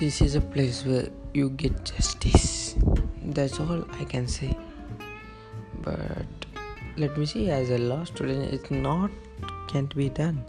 this is a place where you get justice. That's all I can say. But let me see, as a law student, it's not can't be done.